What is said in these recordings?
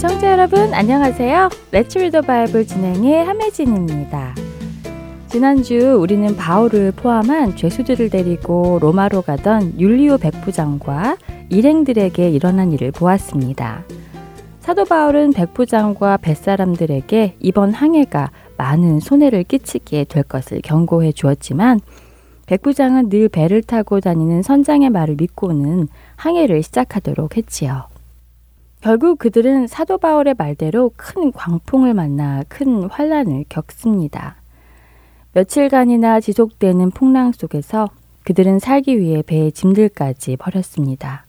청자 여러분 안녕하세요. Let's Bible 진행의 함혜진입니다. 지난주 우리는 바울을 포함한 죄수들을 데리고 로마로 가던 율리오 백부장과 일행들에게 일어난 일을 보았습니다. 사도 바울은 백부장과 뱃사람들에게 이번 항해가 많은 손해를 끼치게 될 것을 경고해 주었지만 백부장은 늘 배를 타고 다니는 선장의 말을 믿고는 항해를 시작하도록 했지요. 결국 그들은 사도 바울의 말대로 큰 광풍을 만나 큰 환란을 겪습니다. 며칠간이나 지속되는 풍랑 속에서 그들은 살기 위해 배의 짐들까지 버렸습니다.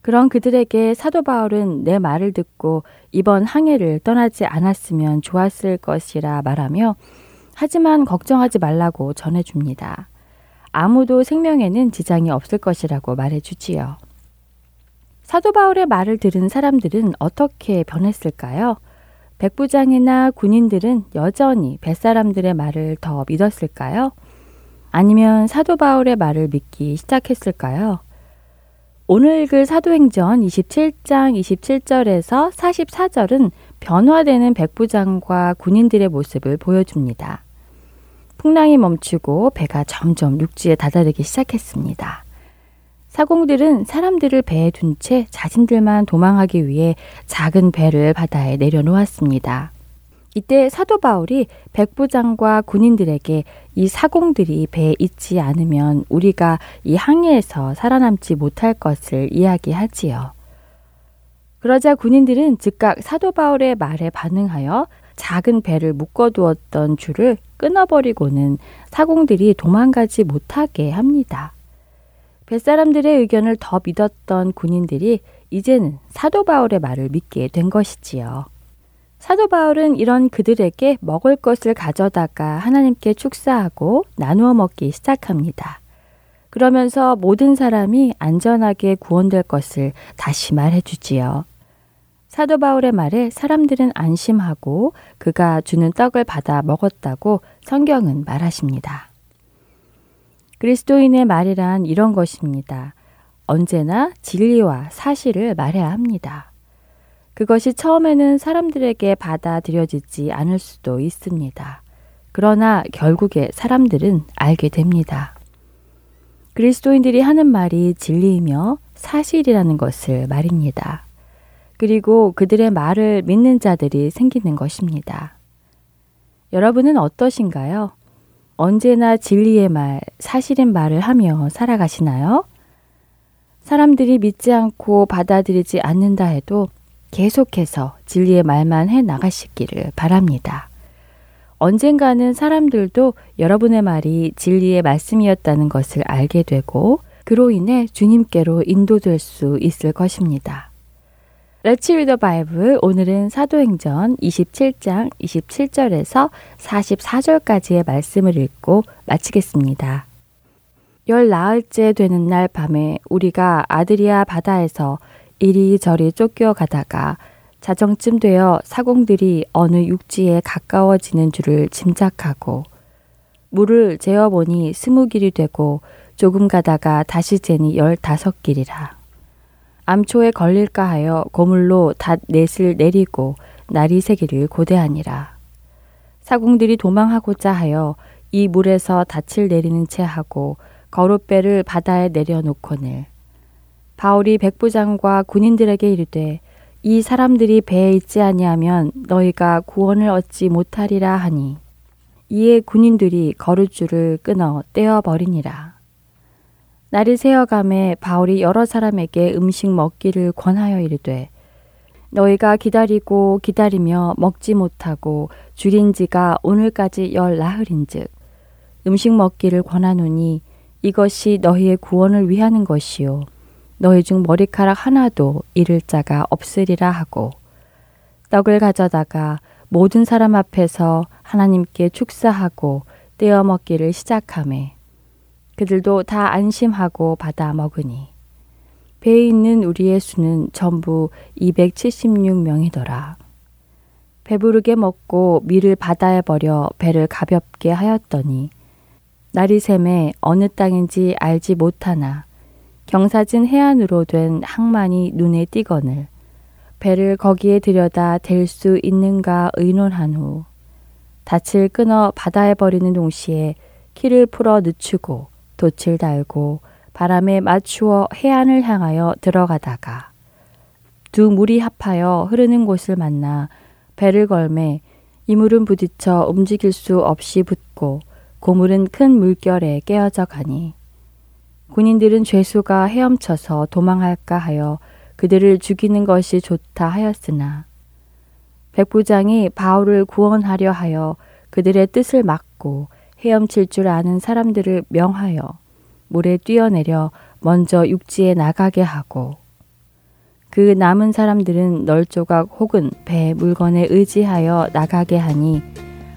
그런 그들에게 사도 바울은 내 말을 듣고 이번 항해를 떠나지 않았으면 좋았을 것이라 말하며 하지만 걱정하지 말라고 전해줍니다. 아무도 생명에는 지장이 없을 것이라고 말해 주지요. 사도 바울의 말을 들은 사람들은 어떻게 변했을까요? 백부장이나 군인들은 여전히 뱃사람들의 말을 더 믿었을까요? 아니면 사도 바울의 말을 믿기 시작했을까요? 오늘 읽을 사도행전 27장 27절에서 44절은 변화되는 백부장과 군인들의 모습을 보여줍니다. 풍랑이 멈추고 배가 점점 육지에 다다르기 시작했습니다. 사공들은 사람들을 배에 둔 채 자신들만 도망하기 위해 작은 배를 바다에 내려놓았습니다. 이때 사도 바울이 백부장과 군인들에게 이 사공들이 배에 있지 않으면 우리가 이 항해에서 살아남지 못할 것을 이야기하지요. 그러자 군인들은 즉각 사도 바울의 말에 반응하여 작은 배를 묶어두었던 줄을 끊어버리고는 사공들이 도망가지 못하게 합니다. 뱃사람들의 의견을 더 믿었던 군인들이 이제는 사도 바울의 말을 믿게 된 것이지요. 사도 바울은 이런 그들에게 먹을 것을 가져다가 하나님께 축사하고 나누어 먹기 시작합니다. 그러면서 모든 사람이 안전하게 구원될 것을 다시 말해 주지요. 사도 바울의 말에 사람들은 안심하고 그가 주는 떡을 받아 먹었다고 성경은 말하십니다. 그리스도인의 말이란 이런 것입니다. 언제나 진리와 사실을 말해야 합니다. 그것이 처음에는 사람들에게 받아들여지지 않을 수도 있습니다. 그러나 결국에 사람들은 알게 됩니다. 그리스도인들이 하는 말이 진리이며 사실이라는 것을 말입니다. 그리고 그들의 말을 믿는 자들이 생기는 것입니다. 여러분은 어떠신가요? 언제나 진리의 말, 사실인 말을 하며 살아가시나요? 사람들이 믿지 않고 받아들이지 않는다 해도 계속해서 진리의 말만 해 나가시기를 바랍니다. 언젠가는 사람들도 여러분의 말이 진리의 말씀이었다는 것을 알게 되고 그로 인해 주님께로 인도될 수 있을 것입니다. Let's read the Bible. 오늘은 사도행전 27장 27절에서 44절까지의 말씀을 읽고 마치겠습니다. 열 나흘째 되는 날 밤에 우리가 아드리아 바다에서 이리저리 쫓겨 가다가 자정쯤 되어 사공들이 어느 육지에 가까워지는 줄을 짐작하고 물을 재어보니 스무 길이 되고 조금 가다가 다시 재니 열다섯 길이라. 암초에 걸릴까 하여 고물로 닷 넷을 내리고 날이 새기를 고대하니라. 사공들이 도망하고자 하여 이 물에서 닻을 내리는 채 하고 거룻배를 바다에 내려놓거늘 바울이 백부장과 군인들에게 이르되 이 사람들이 배에 있지 아니하면 너희가 구원을 얻지 못하리라 하니 이에 군인들이 거룻줄을 끊어 떼어 버리니라. 날이 새어감에 바울이 여러 사람에게 음식 먹기를 권하여 이르되 너희가 기다리고 기다리며 먹지 못하고 줄인 지가 오늘까지 열 나흘인즉 음식 먹기를 권하노니 이것이 너희의 구원을 위하는 것이요. 너희 중 머리카락 하나도 잃을 자가 없으리라 하고 떡을 가져다가 모든 사람 앞에서 하나님께 축사하고 떼어 먹기를 시작하매 그들도 다 안심하고 받아 먹으니 배에 있는 우리의 수는 전부 276명이더라. 배부르게 먹고 밀을 바다에 버려 배를 가볍게 하였더니 날이 샘에 어느 땅인지 알지 못하나 경사진 해안으로 된 항만이 눈에 띄거늘 배를 거기에 들여다 댈 수 있는가 의논한 후 닻을 끊어 바다에 버리는 동시에 키를 풀어 늦추고 돛을 달고 바람에 맞추어 해안을 향하여 들어가다가 두 물이 합하여 흐르는 곳을 만나 배를 걸매 이물은 부딪혀 움직일 수 없이 붙고 고물은 큰 물결에 깨어져 가니 군인들은 죄수가 헤엄쳐서 도망할까 하여 그들을 죽이는 것이 좋다 하였으나 백부장이 바울을 구원하려 하여 그들의 뜻을 막고 헤엄칠 줄 아는 사람들을 명하여 물에 뛰어내려 먼저 육지에 나가게 하고 그 남은 사람들은 널조각 혹은 배 물건에 의지하여 나가게 하니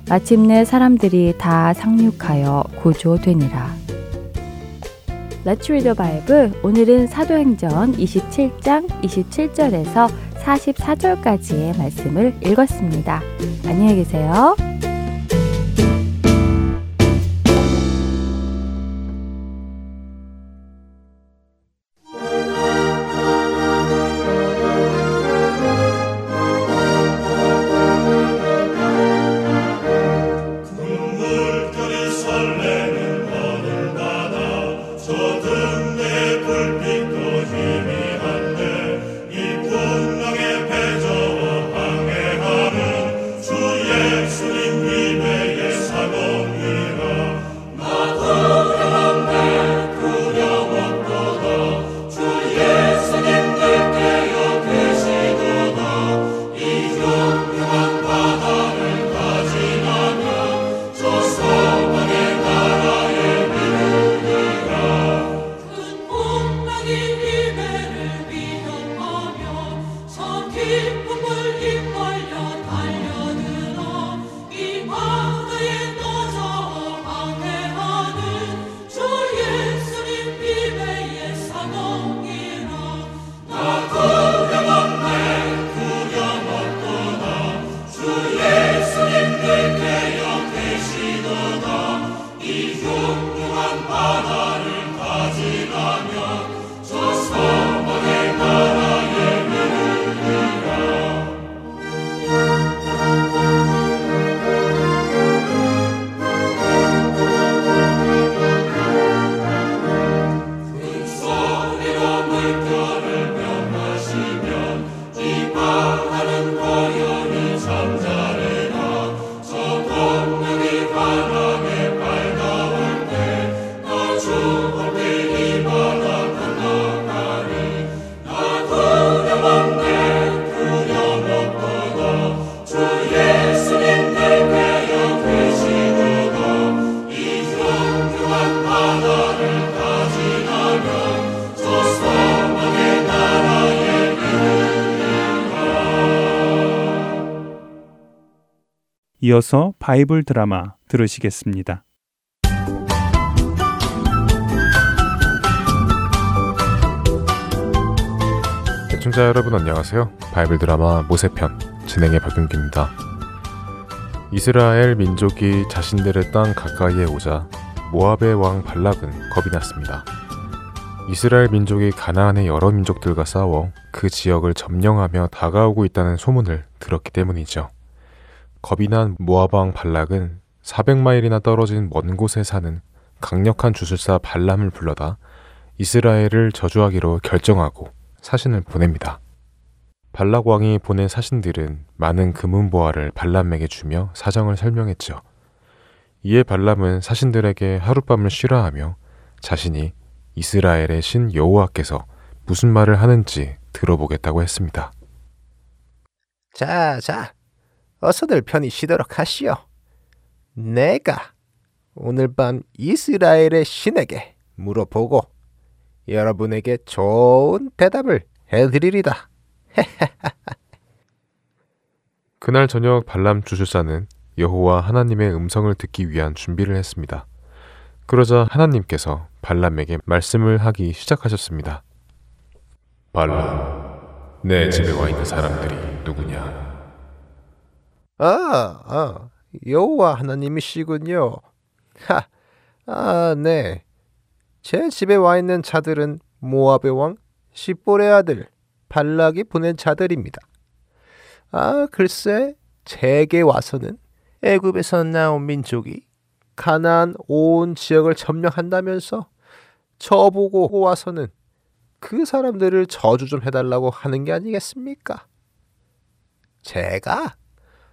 마침내 사람들이 다 상륙하여 구조되니라. Let's read the Bible. 오늘은 사도행전 27장 27절에서 44절까지의 말씀을 읽었습니다. 안녕히 계세요. 이어서 바이블 드라마 들으시겠습니다. 시청자 여러분 안녕하세요. 바이블 드라마 모세편 진행의 박윤기입니다. 이스라엘 민족이 자신들의 땅 가까이에 오자 모압의 왕 발락은 겁이 났습니다. 이스라엘 민족이 가나안의 여러 민족들과 싸워 그 지역을 점령하며 다가오고 있다는 소문을 들었기 때문이죠. 겁이 난 모아방 발락은 400마일이나 떨어진 먼 곳에 사는 강력한 주술사 발람을 불러다 이스라엘을 저주하기로 결정하고 사신을 보냅니다. 발락 왕이 보낸 사신들은 많은 금은 보화를 발람에게 주며 사정을 설명했죠. 이에 발람은 사신들에게 하룻밤을 쉬라 하며 자신이 이스라엘의 신 여호와께서 무슨 말을 하는지 들어보겠다고 했습니다. 자, 자, 어서들 편히 쉬도록 하시오. 내가 오늘 밤 이스라엘의 신에게 물어보고 여러분에게 좋은 대답을 해드리리다. 그날 저녁 발람 주술사는 여호와 하나님의 음성을 듣기 위한 준비를 했습니다. 그러자 하나님께서 발람에게 말씀을 하기 시작하셨습니다. 발람, 내 집에 와 있는 사람들이 누구냐? 아, 아, 여호와 하나님이시군요. 하, 아, 네. 제 집에 와 있는 자들은 모압의 왕 시볼의 아들 발락이 보낸 자들입니다. 아, 글쎄, 제게 와서는 애굽에서 나온 민족이 가나안 온 지역을 점령한다면서 저보고 와서는 그 사람들을 저주 좀 해달라고 하는 게 아니겠습니까? 제가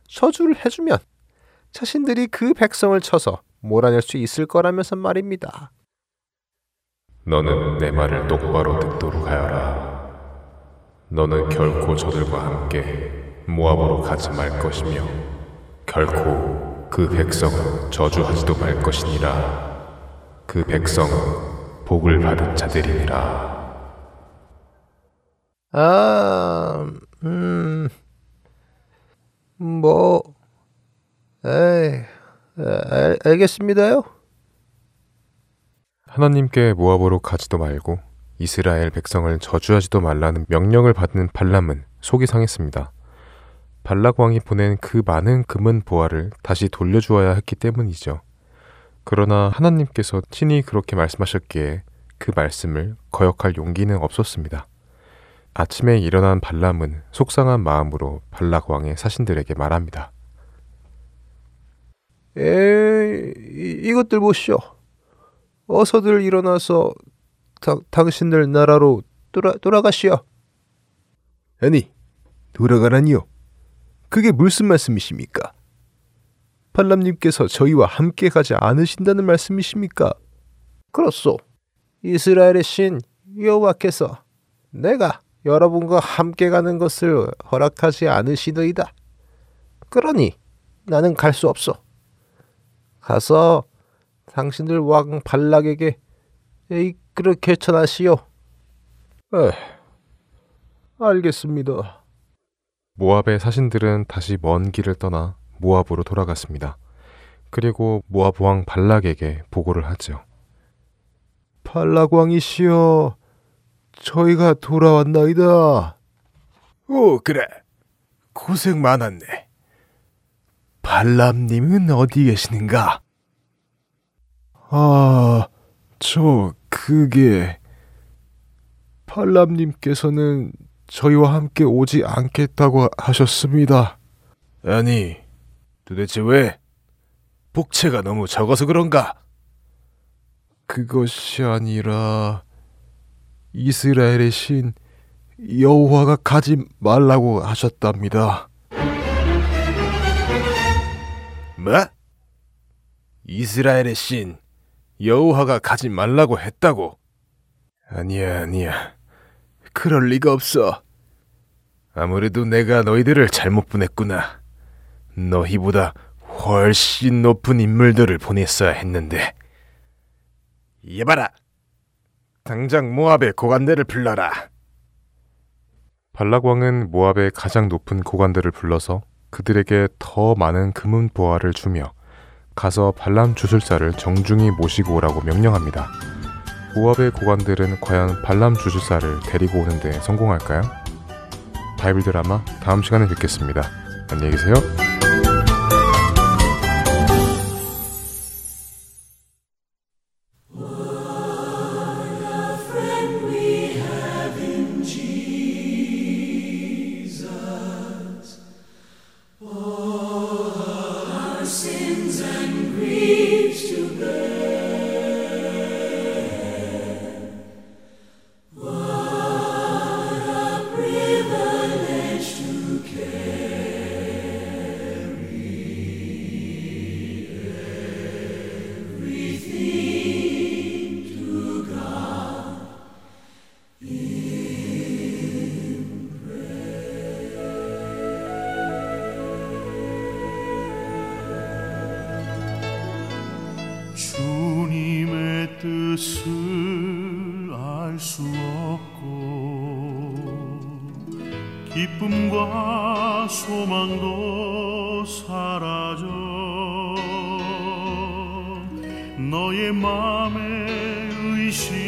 저주를 해주면 자신들이 그 백성을 쳐서 몰아낼 수 있을 거라면서 말입니다. 너는 내 말을 똑바로 듣도록 하여라. 너는 결코 저들과 함께 모압으로 가지 말 것이며 결코 그 백성은 저주하지도 말 것이니라. 그 백성은 복을 받은 자들이니라. 아, 음, 뭐, 에이, 알, 알겠습니다요. 하나님께 모압으로 가지도 말고 이스라엘 백성을 저주하지도 말라는 명령을 받는 발람은 속이 상했습니다. 발락 왕이 보낸 그 많은 금은 보화를 다시 돌려주어야 했기 때문이죠. 그러나 하나님께서 친히 그렇게 말씀하셨기에 그 말씀을 거역할 용기는 없었습니다. 아침에 일어난 발람은 속상한 마음으로 발락 왕의 사신들에게 말합니다. 에, 이, 이것들 보시오. 어서들 일어나서 다, 당신들 나라로 돌아, 돌아가시오. 아니, 돌아가라니요. 그게 무슨 말씀이십니까? 팔람님께서 저희와 함께 가지 않으신다는 말씀이십니까? 그렇소. 이스라엘의 신 여호와께서 내가 여러분과 함께 가는 것을 허락하지 않으시더이다. 그러니 나는 갈 수 없어. 가서 당신들 왕 발락에게 그렇게 전하시오. 에, 알겠습니다. 모압의 사신들은 다시 먼 길을 떠나 모압으로 돌아갔습니다. 그리고 모압 왕 발락에게 보고를 하죠. 발락 왕이시여, 저희가 돌아왔나이다. 오, 그래. 고생 많았네. 발람님은 어디 계시는가? 아, 저, 그게... 팔람님께서는 저희와 함께 오지 않겠다고 하셨습니다. 아니, 도대체 왜? 복채가 너무 적어서 그런가? 그것이 아니라 이스라엘의 신 여호와가 가지 말라고 하셨답니다. 뭐? 이스라엘의 신 여호와가 가지 말라고 했다고? 아니야, 아니야. 그럴 리가 없어. 아무래도 내가 너희들을 잘못 보냈구나. 너희보다 훨씬 높은 인물들을 보냈어야 했는데. 예봐라. 당장 모압의 고관들을 불러라. 발락 왕은 모압의 가장 높은 고관들을 불러서 그들에게 더 많은 금은 보화를 주며 가서 발람 주술사를 정중히 모시고 오라고 명령합니다. 모압의 고관들은 과연 발람 주술사를 데리고 오는데 성공할까요? 바이블 드라마 다음 시간에 뵙겠습니다. 안녕히 계세요. 뜻을 알 수 없고 기쁨과 소망도 사라져 너의 마음에 의심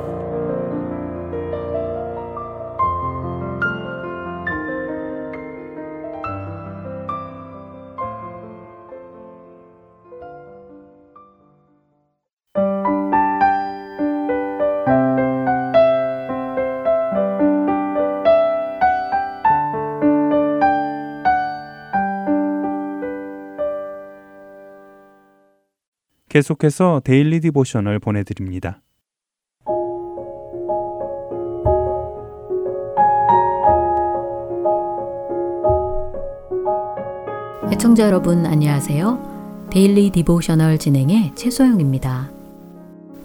계속해서 Daily Devotion을 보내드립니다. 애청자 여러분 안녕하세요. Daily Devotional 진행의 최소영입니다.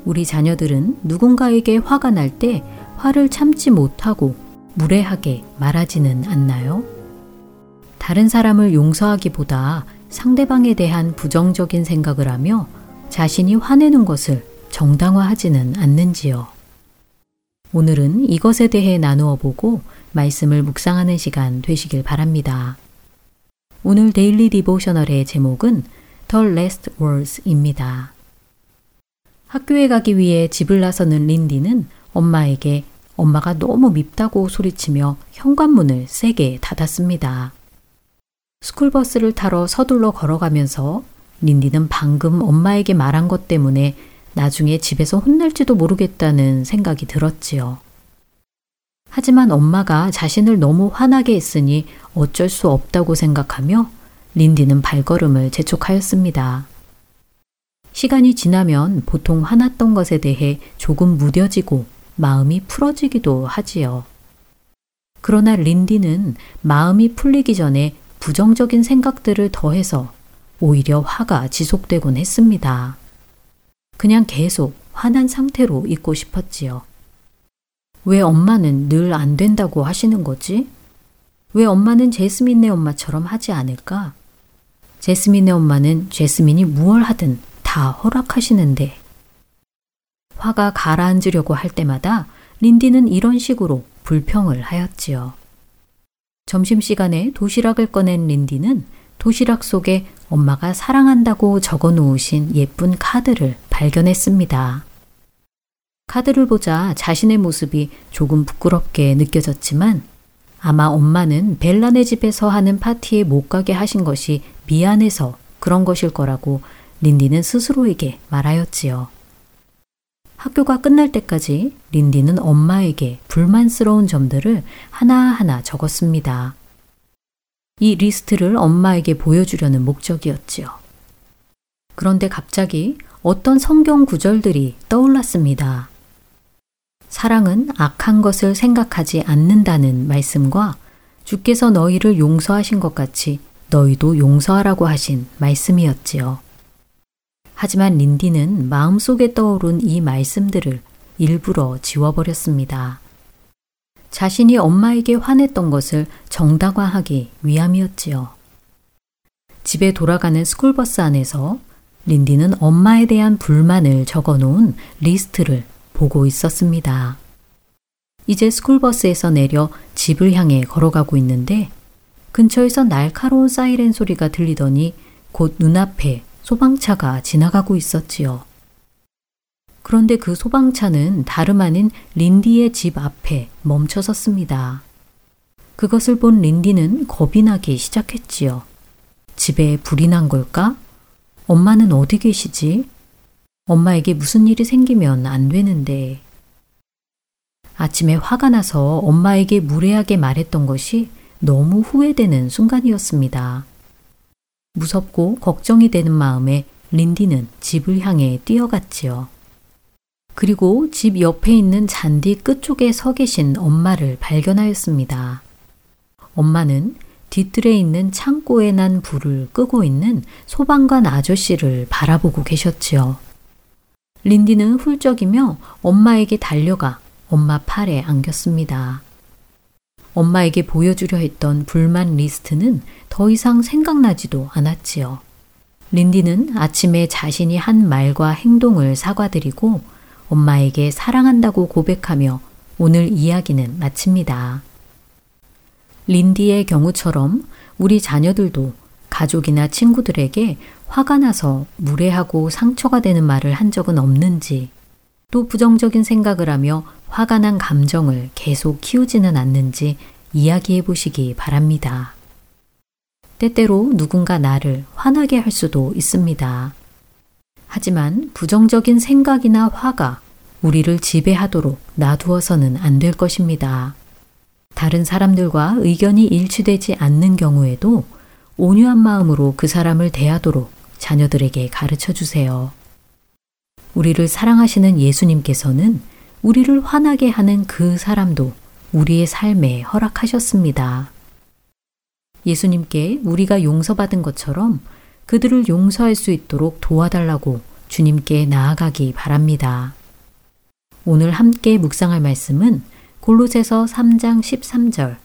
우리 자녀들은 누군가에게 화가 날 때 화를 참지 못하고 무례하게 말하지는 않나요? 다른 사람을 용서하기보다 상대방에 대한 부정적인 생각을 하며 자신이 화내는 것을 정당화하지는 않는지요. 오늘은 이것에 대해 나누어 보고 말씀을 묵상하는 시간 되시길 바랍니다. 오늘 데일리 디보셔널의 제목은 The Last Words입니다. 학교에 가기 위해 집을 나서는 린디는 엄마에게 엄마가 너무 밉다고 소리치며 현관문을 세게 닫았습니다. 스쿨버스를 타러 서둘러 걸어가면서 린디는 방금 엄마에게 말한 것 때문에 나중에 집에서 혼날지도 모르겠다는 생각이 들었지요. 하지만 엄마가 자신을 너무 화나게 했으니 어쩔 수 없다고 생각하며 린디는 발걸음을 재촉하였습니다. 시간이 지나면 보통 화났던 것에 대해 조금 무뎌지고 마음이 풀어지기도 하지요. 그러나 린디는 마음이 풀리기 전에 부정적인 생각들을 더해서 오히려 화가 지속되곤 했습니다. 그냥 계속 화난 상태로 있고 싶었지요. 왜 엄마는 늘 안 된다고 하시는 거지? 왜 엄마는 제스민네 엄마처럼 하지 않을까? 제스민네 엄마는 제스민이 무얼 하든 다 허락하시는데. 화가 가라앉으려고 할 때마다 린디는 이런 식으로 불평을 하였지요. 점심시간에 도시락을 꺼낸 린디는 도시락 속에 엄마가 사랑한다고 적어 놓으신 예쁜 카드를 발견했습니다. 카드를 보자 자신의 모습이 조금 부끄럽게 느껴졌지만 아마 엄마는 벨라네 집에서 하는 파티에 못 가게 하신 것이 미안해서 그런 것일 거라고 린디는 스스로에게 말하였지요. 학교가 끝날 때까지 린디는 엄마에게 불만스러운 점들을 하나하나 적었습니다. 이 리스트를 엄마에게 보여주려는 목적이었지요. 그런데 갑자기 어떤 성경 구절들이 떠올랐습니다. 사랑은 악한 것을 생각하지 않는다는 말씀과 주께서 너희를 용서하신 것 같이 너희도 용서하라고 하신 말씀이었지요. 하지만 린디는 마음속에 떠오른 이 말씀들을 일부러 지워버렸습니다. 자신이 엄마에게 화냈던 것을 정당화하기 위함이었지요. 집에 돌아가는 스쿨버스 안에서 린디는 엄마에 대한 불만을 적어 놓은 리스트를 보고 있었습니다. 이제 스쿨버스에서 내려 집을 향해 걸어가고 있는데 근처에서 날카로운 사이렌 소리가 들리더니 곧 눈앞에 소방차가 지나가고 있었지요. 그런데 그 소방차는 다름 아닌 린디의 집 앞에 멈춰 섰습니다. 그것을 본 린디는 겁이 나기 시작했지요. 집에 불이 난 걸까? 엄마는 어디 계시지? 엄마에게 무슨 일이 생기면 안 되는데. 아침에 화가 나서 엄마에게 무례하게 말했던 것이 너무 후회되는 순간이었습니다. 무섭고 걱정이 되는 마음에 린디는 집을 향해 뛰어갔지요. 그리고 집 옆에 있는 잔디 끝쪽에 서 계신 엄마를 발견하였습니다. 엄마는 뒤뜰에 있는 창고에 난 불을 끄고 있는 소방관 아저씨를 바라보고 계셨지요. 린디는 훌쩍이며 엄마에게 달려가 엄마 팔에 안겼습니다. 엄마에게 보여주려 했던 불만 리스트는 더 이상 생각나지도 않았지요. 린디는 아침에 자신이 한 말과 행동을 사과드리고 엄마에게 사랑한다고 고백하며 오늘 이야기는 마칩니다. 린디의 경우처럼 우리 자녀들도 가족이나 친구들에게 화가 나서 무례하고 상처가 되는 말을 한 적은 없는지, 또 부정적인 생각을 하며 화가 난 감정을 계속 키우지는 않는지 이야기해 보시기 바랍니다. 때때로 누군가 나를 화나게 할 수도 있습니다. 하지만 부정적인 생각이나 화가 우리를 지배하도록 놔두어서는 안 될 것입니다. 다른 사람들과 의견이 일치되지 않는 경우에도 온유한 마음으로 그 사람을 대하도록 자녀들에게 가르쳐 주세요. 우리를 사랑하시는 예수님께서는 우리를 화나게 하는 그 사람도 우리의 삶에 허락하셨습니다. 예수님께 우리가 용서받은 것처럼 그들을 용서할 수 있도록 도와달라고 주님께 나아가기 바랍니다. 오늘 함께 묵상할 말씀은 골로새서 3장 13절.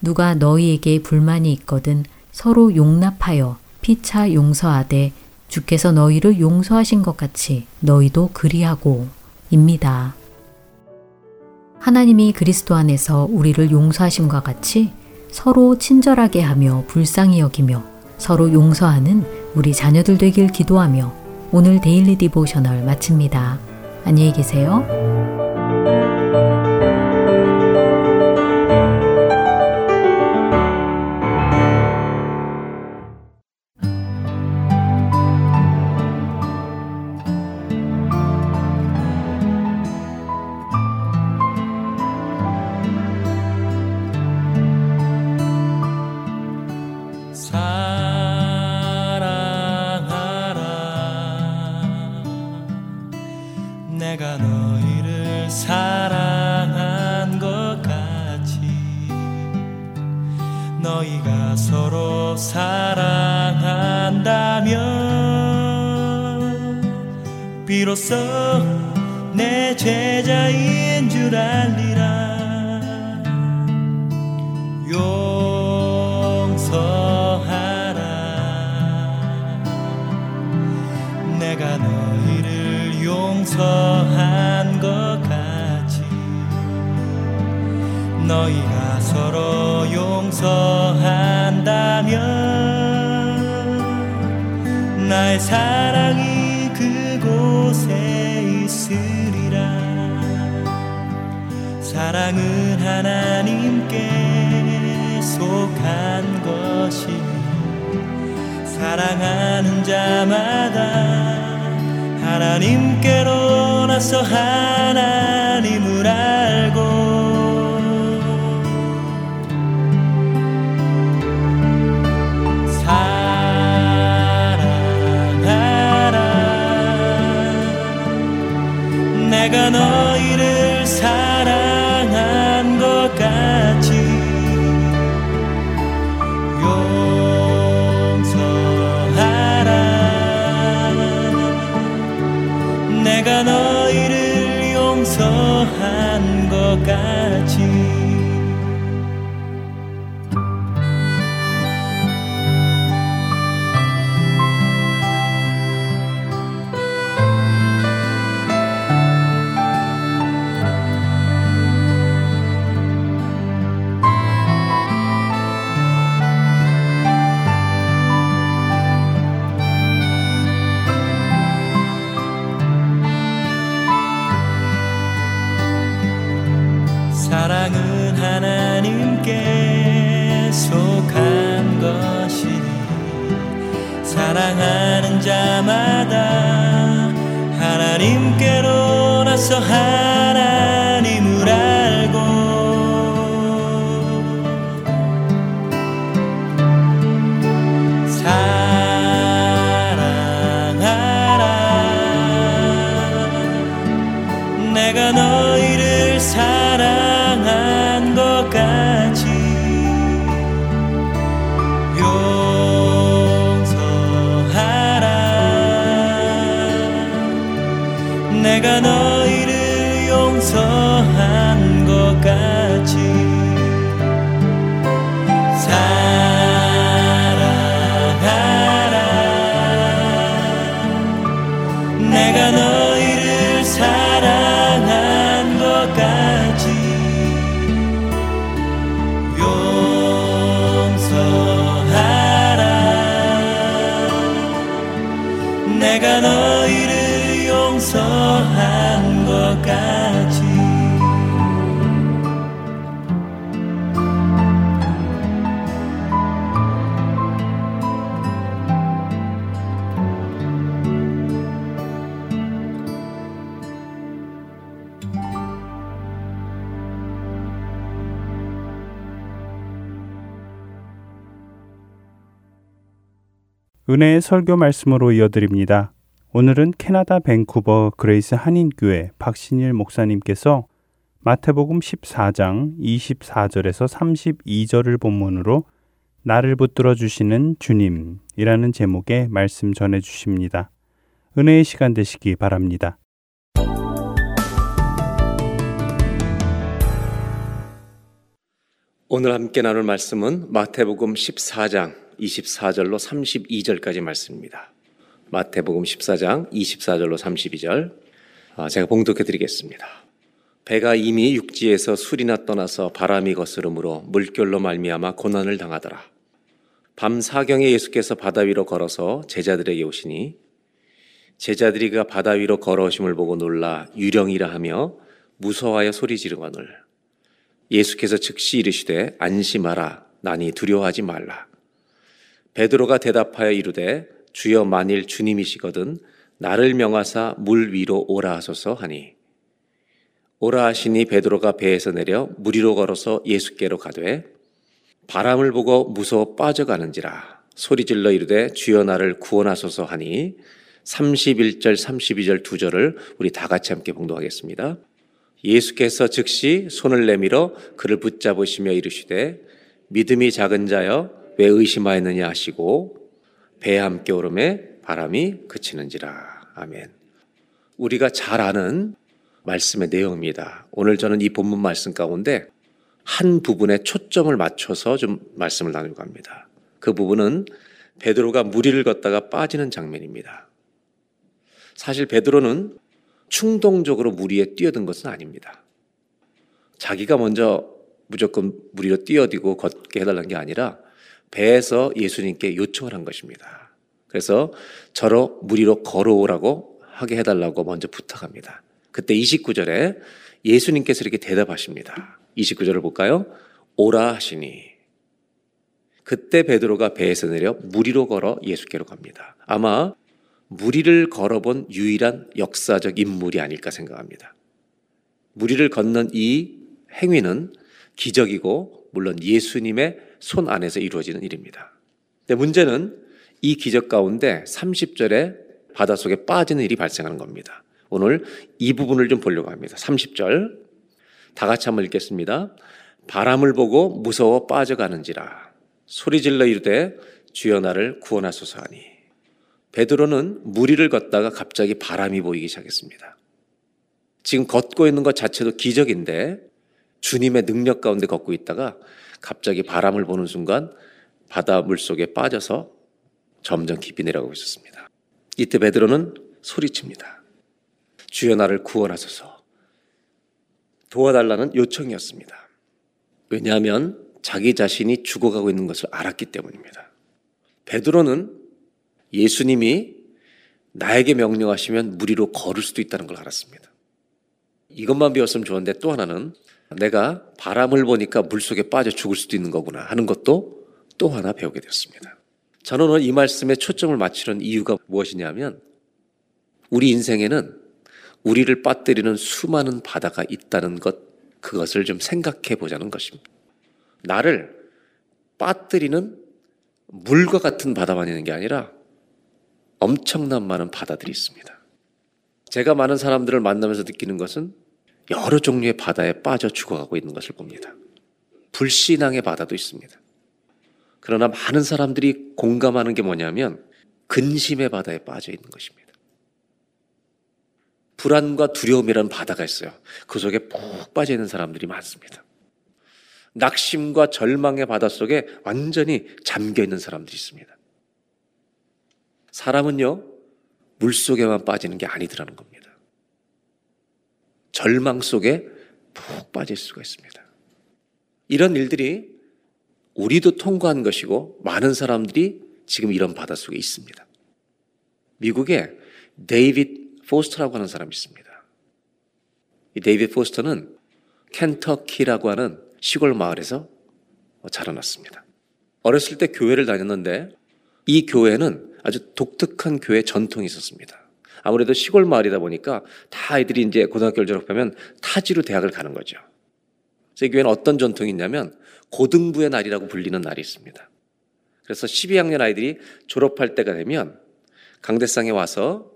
누가 너희에게 불만이 있거든 서로 용납하여 피차 용서하되 주께서 너희를 용서하신 것 같이 너희도 그리하고 입니다. 하나님이 그리스도 안에서 우리를 용서하심과 같이 서로 친절하게 하며 불쌍히 여기며 서로 용서하는 우리 자녀들 되길 기도하며 오늘 Daily Devotional 마칩니다. 안녕히 계세요. 비로소 내 제자인 줄 알리라. 용서하라. 내가 너희를 용서한 것 같이 너희가 서로 용서한다면 나의 사랑이 사랑은 하나님께 속한 것이니 사랑하는 자마다 하나님께로 나서 하나님을 알고 사랑하라. 내가 너 איך קער א 은혜의 설교 말씀으로 이어드립니다. 오늘은 캐나다 밴쿠버 그레이스 한인교회 박신일 목사님께서 마태복음 14장 24절에서 32절을 본문으로 나를 붙들어 주시는 주님이라는 제목의 말씀 전해 주십니다. 은혜의 시간 되시기 바랍니다. 오늘 함께 나눌 말씀은 마태복음 14장 24절로 32절까지 말씀입니다. 마태복음 14장 24절로 32절 아, 제가 봉독해 드리겠습니다. 배가 이미 육지에서 술이나 떠나서 바람이 거스름으로 물결로 말미암아 고난을 당하더라. 밤 사경에 예수께서 바다 위로 걸어서 제자들에게 오시니 제자들이 그 바다 위로 걸어오심을 보고 놀라 유령이라 하며 무서워하여 소리 지르거늘 예수께서 즉시 이르시되 안심하라 나니 두려워하지 말라 베드로가 대답하여 이르되 주여 만일 주님이시거든 나를 명하사 물 위로 오라 하소서 하니. 오라 하시니 베드로가 배에서 내려 물 위로 걸어서 예수께로 가되 바람을 보고 무서워 빠져가는지라. 소리질러 이르되 주여 나를 구원하소서 하니. 31절 32절 두 절을 우리 다 같이 함께 봉독하겠습니다. 예수께서 즉시 손을 내밀어 그를 붙잡으시며 이르시되 믿음이 작은 자여 왜 의심하였느냐 하시고 배에 함께 오름에 바람이 그치는지라. 아멘. 우리가 잘 아는 말씀의 내용입니다. 오늘 저는 이 본문 말씀 가운데 한 부분에 초점을 맞춰서 좀 말씀을 나누려고 합니다. 그 부분은 베드로가 무리를 걷다가 빠지는 장면입니다. 사실 베드로는 충동적으로 무리에 뛰어든 것은 아닙니다. 자기가 먼저 무조건 무리로 뛰어들고 걷게 해달라는 게 아니라 배에서 예수님께 요청을 한 것입니다. 그래서 저로 무리로 걸어오라고 하게 해달라고 먼저 부탁합니다. 그때 29절에 예수님께서 이렇게 대답하십니다. 29절을 볼까요? 오라 하시니. 그때 베드로가 배에서 내려 무리로 걸어 예수께로 갑니다. 아마 무리를 걸어본 유일한 역사적 인물이 아닐까 생각합니다. 무리를 걷는 이 행위는 기적이고 물론 예수님의 손 안에서 이루어지는 일입니다. 근데 문제는 이 기적 가운데 30절에 바닷속에 빠지는 일이 발생하는 겁니다. 오늘 이 부분을 좀 보려고 합니다. 30절. 다 같이 한번 읽겠습니다. 바람을 보고 무서워 빠져가는지라 소리 질러 이르되 주여 나를 구원하소서 하니 베드로는 무리를 걷다가 갑자기 바람이 보이기 시작했습니다. 지금 걷고 있는 것 자체도 기적인데 주님의 능력 가운데 걷고 있다가 갑자기 바람을 보는 순간 바다 물 속에 빠져서 점점 깊이 내려가고 있었습니다. 이때 베드로는 소리칩니다. 주여 나를 구원하소서. 도와달라는 요청이었습니다. 왜냐하면 자기 자신이 죽어가고 있는 것을 알았기 때문입니다. 베드로는 예수님이 나에게 명령하시면 무리로 걸을 수도 있다는 걸 알았습니다. 이것만 배웠으면 좋은데 또 하나는 내가 바람을 보니까 물 속에 빠져 죽을 수도 있는 거구나 하는 것도 또 하나 배우게 되었습니다. 저는 오늘 이 말씀에 초점을 맞추는 이유가 무엇이냐면 우리 인생에는 우리를 빠뜨리는 수많은 바다가 있다는 것, 그것을 좀 생각해 보자는 것입니다. 나를 빠뜨리는 물과 같은 바다만 있는 게 아니라 엄청난 많은 바다들이 있습니다. 제가 많은 사람들을 만나면서 느끼는 것은 여러 종류의 바다에 빠져 죽어가고 있는 것을 봅니다. 불신앙의 바다도 있습니다. 그러나 많은 사람들이 공감하는 게 뭐냐면 근심의 바다에 빠져 있는 것입니다. 불안과 두려움이라는 바다가 있어요. 그 속에 푹 빠져 있는 사람들이 많습니다. 낙심과 절망의 바다 속에 완전히 잠겨 있는 사람들이 있습니다. 사람은요, 물 속에만 빠지는 게 아니더라는 겁니다. 절망 속에 푹 빠질 수가 있습니다. 이런 일들이 우리도 통과한 것이고 많은 사람들이 지금 이런 바다 속에 있습니다. 미국에 데이빗 포스터라고 하는 사람이 있습니다. 이 데이빗 포스터는 켄터키라고 하는 시골 마을에서 자라났습니다. 어렸을 때 교회를 다녔는데 이 교회는 아주 독특한 교회 전통이 있었습니다. 아무래도 시골 마을이다 보니까 다 아이들이 이제 고등학교를 졸업하면 타지로 대학을 가는 거죠. 제 교회는 어떤 전통이 있냐면 고등부의 날이라고 불리는 날이 있습니다. 그래서 12학년 아이들이 졸업할 때가 되면 강대상에 와서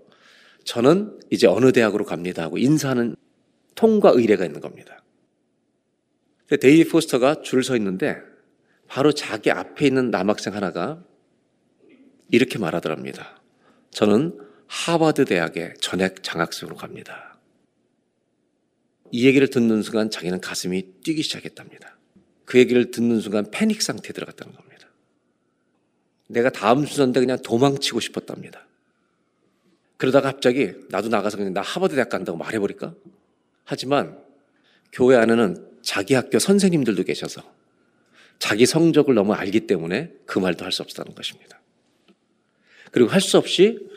저는 이제 어느 대학으로 갑니다 하고 인사하는 통과 의례가 있는 겁니다. 데이비 포스터가 줄 서 있는데 바로 자기 앞에 있는 남학생 하나가 이렇게 말하더랍니다. 저는 하버드 대학에 전액 장학생으로 갑니다. 이 얘기를 듣는 순간 자기는 가슴이 뛰기 시작했답니다. 그 얘기를 듣는 순간 패닉 상태에 들어갔다는 겁니다. 내가 다음 순서인데 그냥 도망치고 싶었답니다. 그러다가 갑자기 나도 나가서 그냥 나 하버드 대학 간다고 말해버릴까? 하지만 교회 안에는 자기 학교 선생님들도 계셔서 자기 성적을 너무 알기 때문에 그 말도 할 수 없었다는 것입니다. 그리고 할 수 없이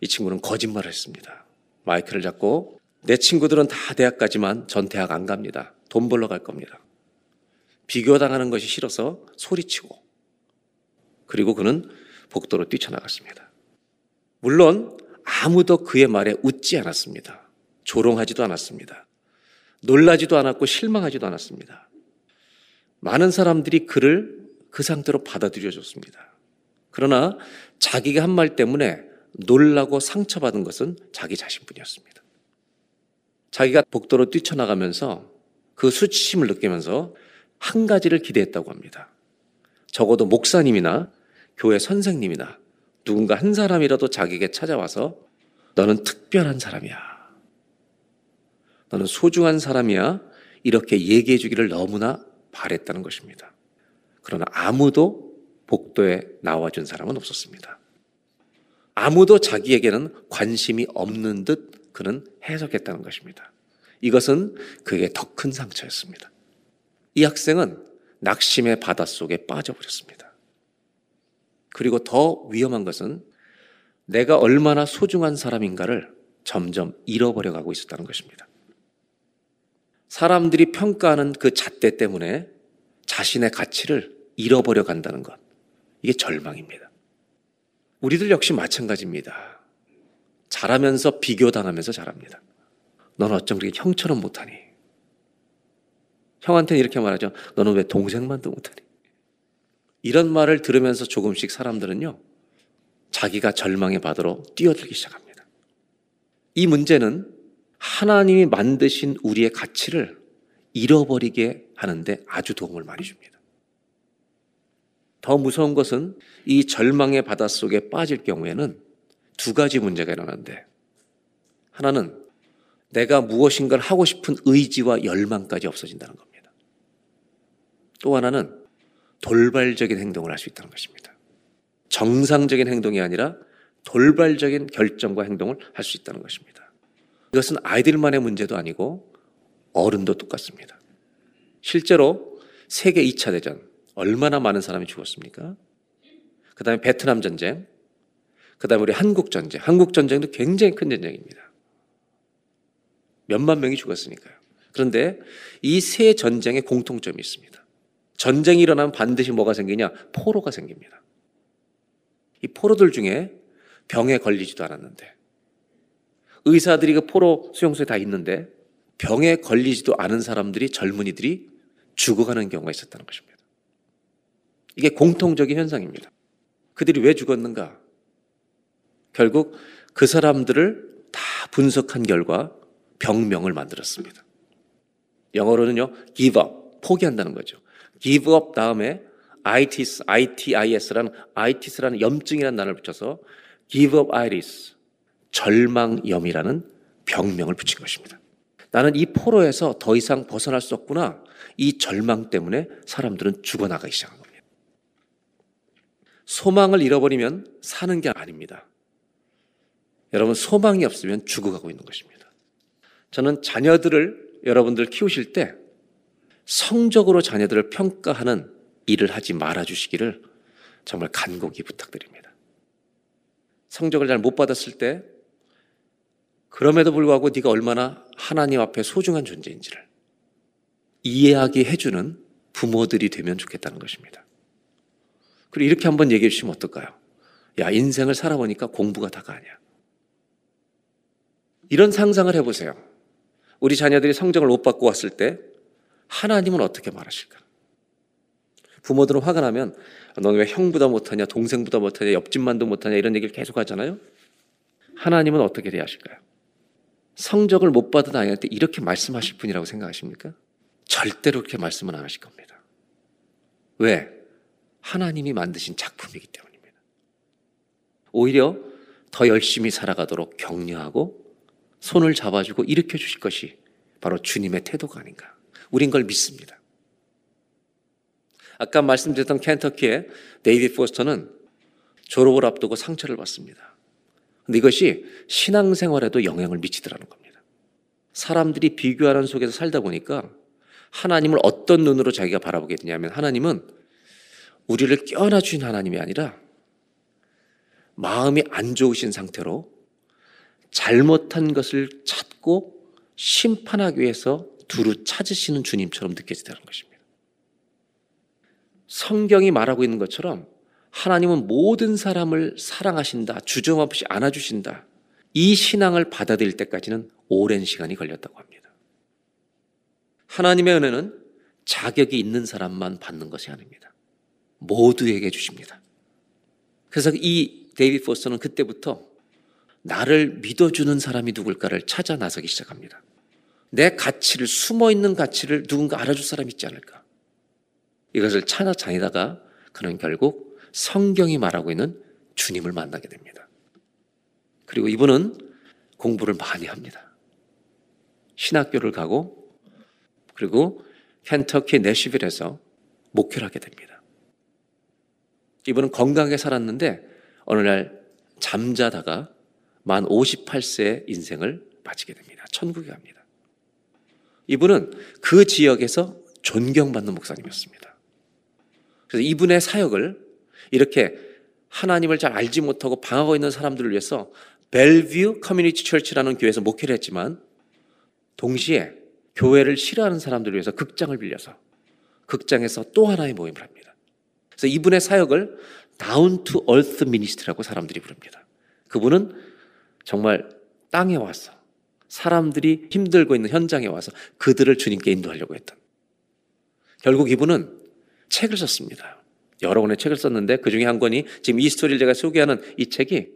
이 친구는 거짓말을 했습니다. 마이크를 잡고 내 친구들은 다 대학까지만 전 대학 안 갑니다. 돈 벌러 갈 겁니다. 비교당하는 것이 싫어서 소리치고 그리고 그는 복도로 뛰쳐나갔습니다. 물론 아무도 그의 말에 웃지 않았습니다. 조롱하지도 않았습니다. 놀라지도 않았고 실망하지도 않았습니다. 많은 사람들이 그를 그 상태로 받아들여 줬습니다. 그러나 자기가 한 말 때문에 놀라고 상처받은 것은 자기 자신뿐이었습니다. 자기가 복도로 뛰쳐나가면서 그 수치심을 느끼면서 한 가지를 기대했다고 합니다. 적어도 목사님이나 교회 선생님이나 누군가 한 사람이라도 자기에게 찾아와서 너는 특별한 사람이야. 너는 소중한 사람이야. 이렇게 얘기해 주기를 너무나 바랬다는 것입니다. 그러나 아무도 복도에 나와준 사람은 없었습니다. 아무도 자기에게는 관심이 없는 듯 그는 해석했다는 것입니다. 이것은 그에게 더 큰 상처였습니다. 이 학생은 낙심의 바닷속에 빠져버렸습니다. 그리고 더 위험한 것은 내가 얼마나 소중한 사람인가를 점점 잃어버려 가고 있었다는 것입니다. 사람들이 평가하는 그 잣대 때문에 자신의 가치를 잃어버려 간다는 것. 이게 절망입니다. 우리들 역시 마찬가지입니다. 잘하면서 비교당하면서 잘합니다. 넌 어쩜 그렇게 형처럼 못하니? 형한테는 이렇게 말하죠. 너는 왜 동생만도 못하니? 이런 말을 들으면서 조금씩 사람들은요, 자기가 절망의 바다로 뛰어들기 시작합니다. 이 문제는 하나님이 만드신 우리의 가치를 잃어버리게 하는데 아주 도움을 많이 줍니다. 더 무서운 것은 이 절망의 바닷속에 빠질 경우에는 두 가지 문제가 일어나는데 하나는 내가 무엇인가를 하고 싶은 의지와 열망까지 없어진다는 겁니다. 또 하나는 돌발적인 행동을 할 수 있다는 것입니다. 정상적인 행동이 아니라 돌발적인 결정과 행동을 할 수 있다는 것입니다. 이것은 아이들만의 문제도 아니고 어른도 똑같습니다. 실제로 세계 2차 대전 얼마나 많은 사람이 죽었습니까? 그 다음에 베트남 전쟁, 그 다음에 우리 한국 전쟁. 한국 전쟁도 굉장히 큰 전쟁입니다. 몇만 명이 죽었으니까요. 그런데 이 세 전쟁에 공통점이 있습니다. 전쟁이 일어나면 반드시 뭐가 생기냐? 포로가 생깁니다. 이 포로들 중에 병에 걸리지도 않았는데 의사들이 그 포로 수용소에 다 있는데 병에 걸리지도 않은 사람들이 젊은이들이 죽어가는 경우가 있었다는 것입니다. 이게 공통적인 현상입니다. 그들이 왜 죽었는가? 결국 그 사람들을 다 분석한 결과 병명을 만들었습니다. 영어로는요, give up, 포기한다는 거죠. give up 다음에 itis, itis라는, itis라는 염증이라는 단어를 붙여서 give up itis, 절망염이라는 병명을 붙인 것입니다. 나는 이 포로에서 더 이상 벗어날 수 없구나. 이 절망 때문에 사람들은 죽어나가기 시작한 겁니다. 소망을 잃어버리면 사는 게 아닙니다. 여러분, 소망이 없으면 죽어가고 있는 것입니다. 저는 자녀들을 여러분들 키우실 때 성적으로 자녀들을 평가하는 일을 하지 말아 주시기를 정말 간곡히 부탁드립니다. 성적을 잘 못 받았을 때 그럼에도 불구하고 네가 얼마나 하나님 앞에 소중한 존재인지를 이해하게 해주는 부모들이 되면 좋겠다는 것입니다. 그리고 이렇게 한번 얘기해 주시면 어떨까요? 야, 인생을 살아보니까 공부가 다가 아니야. 이런 상상을 해보세요. 우리 자녀들이 성적을 못 받고 왔을 때 하나님은 어떻게 말하실까? 부모들은 화가 나면 너는 왜 형보다 못하냐, 동생보다 못하냐, 옆집만도 못하냐 이런 얘기를 계속 하잖아요. 하나님은 어떻게 대하실까요? 성적을 못 받은 아이한테 이렇게 말씀하실 분이라고 생각하십니까? 절대로 그렇게 말씀은 안 하실 겁니다. 왜? 하나님이 만드신 작품이기 때문입니다. 오히려 더 열심히 살아가도록 격려하고 손을 잡아주고 일으켜 주실 것이 바로 주님의 태도가 아닌가. 우린 걸 믿습니다. 아까 말씀드렸던 켄터키의 데이비 포스터는 졸업을 앞두고 상처를 받습니다. 근데 이것이 신앙생활에도 영향을 미치더라는 겁니다. 사람들이 비교하는 속에서 살다 보니까 하나님을 어떤 눈으로 자기가 바라보게 되냐면 하나님은 우리를 껴안아 주신 하나님이 아니라 마음이 안 좋으신 상태로 잘못한 것을 찾고 심판하기 위해서 두루 찾으시는 주님처럼 느껴지다는 것입니다. 성경이 말하고 있는 것처럼 하나님은 모든 사람을 사랑하신다, 주저없이 안아주신다. 이 신앙을 받아들일 때까지는 오랜 시간이 걸렸다고 합니다. 하나님의 은혜는 자격이 있는 사람만 받는 것이 아닙니다. 모두에게 주십니다. 그래서 이 데이비 포스는 그때부터 나를 믿어주는 사람이 누굴까를 찾아 나서기 시작합니다. 내 가치를, 숨어 있는 가치를 누군가 알아줄 사람이 있지 않을까. 이것을 찾아 다니다가 그는 결국 성경이 말하고 있는 주님을 만나게 됩니다. 그리고 이분은 공부를 많이 합니다. 신학교를 가고 그리고 켄터키 내시빌에서 목회를 하게 됩니다. 이분은 건강하게 살았는데 어느 날 잠자다가 만 58세의 인생을 마치게 됩니다. 천국에 갑니다. 이분은 그 지역에서 존경받는 목사님이었습니다. 그래서 이분의 사역을 이렇게 하나님을 잘 알지 못하고 방황하고 있는 사람들을 위해서 벨뷰 Community Church라는 교회에서 목회를 했지만 동시에 교회를 싫어하는 사람들을 위해서 극장을 빌려서 극장에서 또 하나의 모임을 합니다. 그래서 이분의 사역을 Down to Earth Ministry라고 사람들이 부릅니다. 그분은 정말 땅에 와서 사람들이 힘들고 있는 현장에 와서 그들을 주님께 인도하려고 했던. 결국 이분은 책을 썼습니다. 여러 권의 책을 썼는데 그 중에 한 권이 지금 이 스토리를 제가 소개하는 이 책이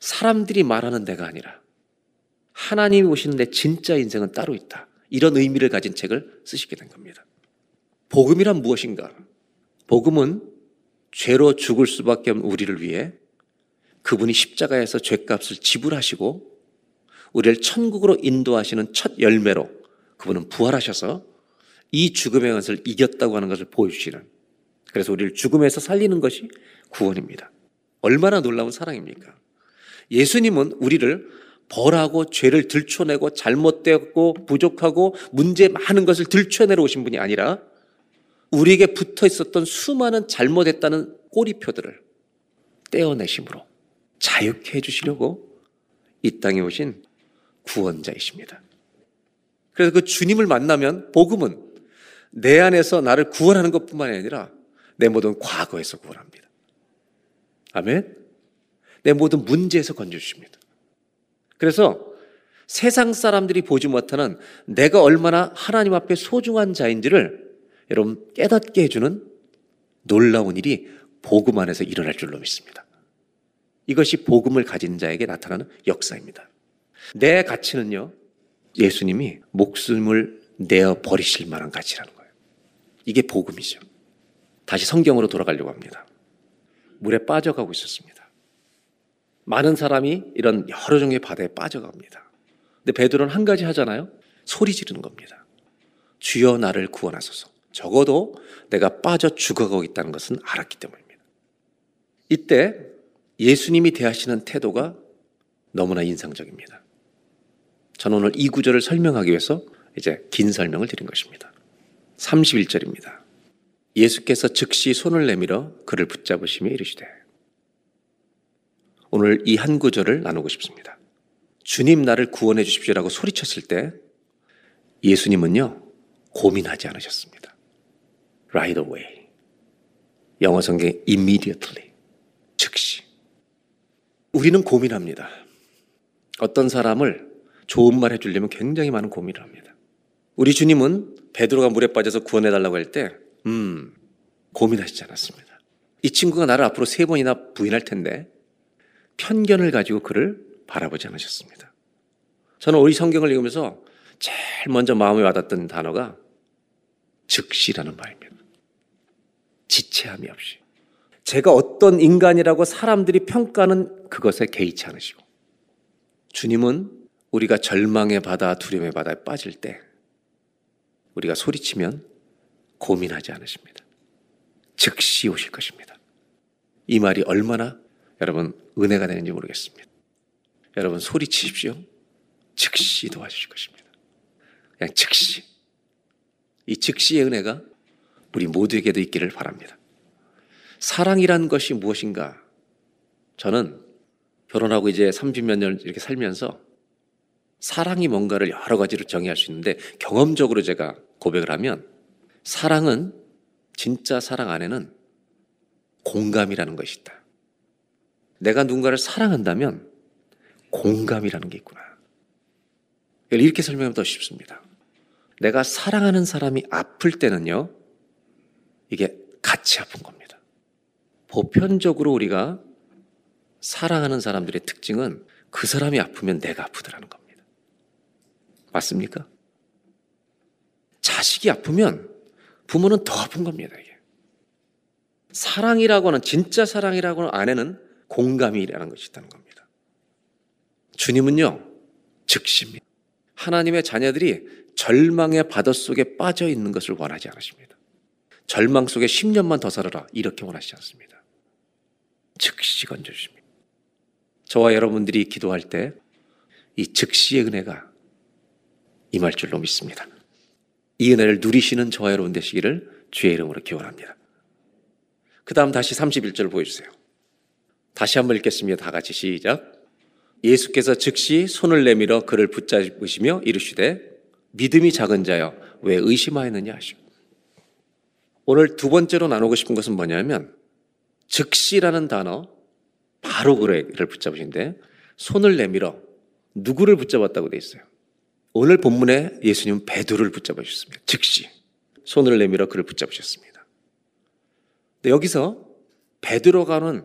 사람들이 말하는 내가 아니라 하나님이 보시는 내 진짜 인생은 따로 있다. 이런 의미를 가진 책을 쓰시게 된 겁니다. 복음이란 무엇인가? 복음은 죄로 죽을 수밖에 없는 우리를 위해 그분이 십자가에서 죄값을 지불하시고 우리를 천국으로 인도하시는 첫 열매로 그분은 부활하셔서 이 죽음의 것을 이겼다고 하는 것을 보여주시는 그래서 우리를 죽음에서 살리는 것이 구원입니다. 얼마나 놀라운 사랑입니까? 예수님은 우리를 벌하고 죄를 들춰내고 잘못되었고 부족하고 문제 많은 것을 들춰내러 오신 분이 아니라 우리에게 붙어 있었던 수많은 잘못했다는 꼬리표들을 떼어내심으로 자유케 해주시려고 이 땅에 오신 구원자이십니다. 그래서 그 주님을 만나면 복음은 내 안에서 나를 구원하는 것 뿐만 아니라 내 모든 과거에서 구원합니다. 아멘? 내 모든 문제에서 건져주십니다. 그래서 세상 사람들이 보지 못하는 내가 얼마나 하나님 앞에 소중한 자인지를 여러분 깨닫게 해주는 놀라운 일이 복음 안에서 일어날 줄로 믿습니다. 이것이 복음을 가진 자에게 나타나는 역사입니다. 내 가치는요, 예수님이 목숨을 내어 버리실 만한 가치라는 거예요. 이게 복음이죠. 다시 성경으로 돌아가려고 합니다. 물에 빠져가고 있었습니다. 많은 사람이 이런 여러 종의 바다에 빠져갑니다. 근데 베드로는 한 가지 하잖아요. 소리 지르는 겁니다. 주여 나를 구원하소서. 적어도 내가 빠져 죽어가고 있다는 것은 알았기 때문입니다. 이때 예수님이 대하시는 태도가 너무나 인상적입니다. 저는 오늘 이 구절을 설명하기 위해서 이제 긴 설명을 드린 것입니다. 31절입니다. 예수께서 즉시 손을 내밀어 그를 붙잡으시며 이르시되 오늘 이 한 구절을 나누고 싶습니다. 주님 나를 구원해 주십시오라고 소리쳤을 때 예수님은요 고민하지 않으셨습니다. Right away. 영어 성경 immediately. 즉시. 우리는 고민합니다. 어떤 사람을 좋은 말 해주려면 굉장히 많은 고민을 합니다. 우리 주님은 베드로가 물에 빠져서 구원해 달라고 할 때, 음, 고민하시지 않았습니다. 이 친구가 나를 앞으로 세 번이나 부인할 텐데 편견을 가지고 그를 바라보지 않으셨습니다. 저는 우리 성경을 읽으면서 제일 먼저 마음에 와닿던 단어가 즉시라는 말입니다. 지체함이 없이. 제가 어떤 인간이라고 사람들이 평가하는 그것에 개의치 않으시고 주님은 우리가 절망의 바다, 두려움의 바다에 빠질 때 우리가 소리치면 고민하지 않으십니다. 즉시 오실 것입니다. 이 말이 얼마나 여러분 은혜가 되는지 모르겠습니다. 여러분 소리치십시오. 즉시 도와주실 것입니다. 그냥 즉시. 이 즉시의 은혜가 우리 모두에게도 있기를 바랍니다. 사랑이란 것이 무엇인가? 저는 결혼하고 이제 30몇 년 이렇게 살면서 사랑이 뭔가를 여러 가지로 정의할 수 있는데 경험적으로 제가 고백을 하면 사랑은 진짜 사랑 안에는 공감이라는 것이 있다. 내가 누군가를 사랑한다면 공감이라는 게 있구나. 이렇게 설명하면 더 쉽습니다. 내가 사랑하는 사람이 아플 때는요, 이게 같이 아픈 겁니다. 보편적으로 우리가 사랑하는 사람들의 특징은 그 사람이 아프면 내가 아프더라는 겁니다. 맞습니까? 자식이 아프면 부모는 더 아픈 겁니다, 이게. 사랑이라고는, 진짜 사랑이라고는 안에는 공감이라는 것이 있다는 겁니다. 주님은요, 즉시입니다. 하나님의 자녀들이 절망의 바다 속에 빠져 있는 것을 원하지 않으십니다. 절망 속에 10년만 더 살아라. 이렇게 원하시지 않습니다. 즉시 건져주십니다. 저와 여러분들이 기도할 때 이 즉시의 은혜가 임할 줄로 믿습니다. 이 은혜를 누리시는 저와 여러분 되시기를 주의 이름으로 기원합니다. 그 다음 다시 31절 보여주세요. 다시 한번 읽겠습니다. 다 같이 시작. 예수께서 즉시 손을 내밀어 그를 붙잡으시며 이르시되 믿음이 작은 자여 왜 의심하였느냐 하시오. 오늘 두 번째로 나누고 싶은 것은 뭐냐면 즉시라는 단어 바로 그를 붙잡으신데 손을 내밀어 누구를 붙잡았다고 돼 있어요. 오늘 본문에 예수님은 베드로를 붙잡으셨습니다. 즉시 손을 내밀어 그를 붙잡으셨습니다. 근데 여기서 베드로가는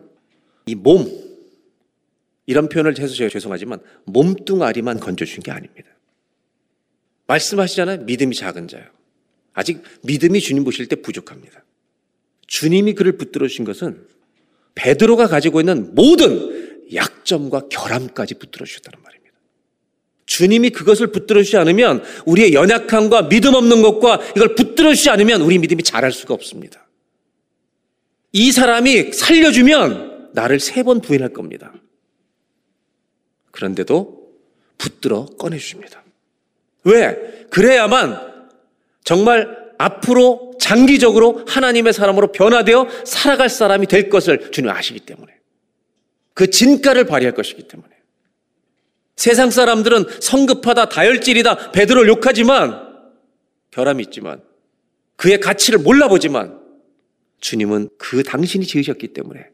이 몸 이런 표현을 해서 제가 죄송하지만 몸뚱아리만 건져준 게 아닙니다. 말씀하시잖아요. 믿음이 작은 자요. 아직 믿음이 주님 보실 때 부족합니다. 주님이 그를 붙들어 주신 것은 베드로가 가지고 있는 모든 약점과 결함까지 붙들어 주셨다는 말입니다. 주님이 그것을 붙들어 주지 않으면 우리의 연약함과 믿음 없는 것과 이걸 붙들어 주지 않으면 우리 믿음이 자랄 수가 없습니다. 이 사람이 살려주면 나를 세 번 부인할 겁니다. 그런데도 붙들어 꺼내주십니다. 왜? 그래야만 정말 앞으로 장기적으로 하나님의 사람으로 변화되어 살아갈 사람이 될 것을 주님 아시기 때문에. 그 진가를 발휘할 것이기 때문에. 세상 사람들은 성급하다, 다혈질이다, 베드로를 욕하지만, 결함이 있지만, 그의 가치를 몰라보지만, 주님은 그 당신이 지으셨기 때문에,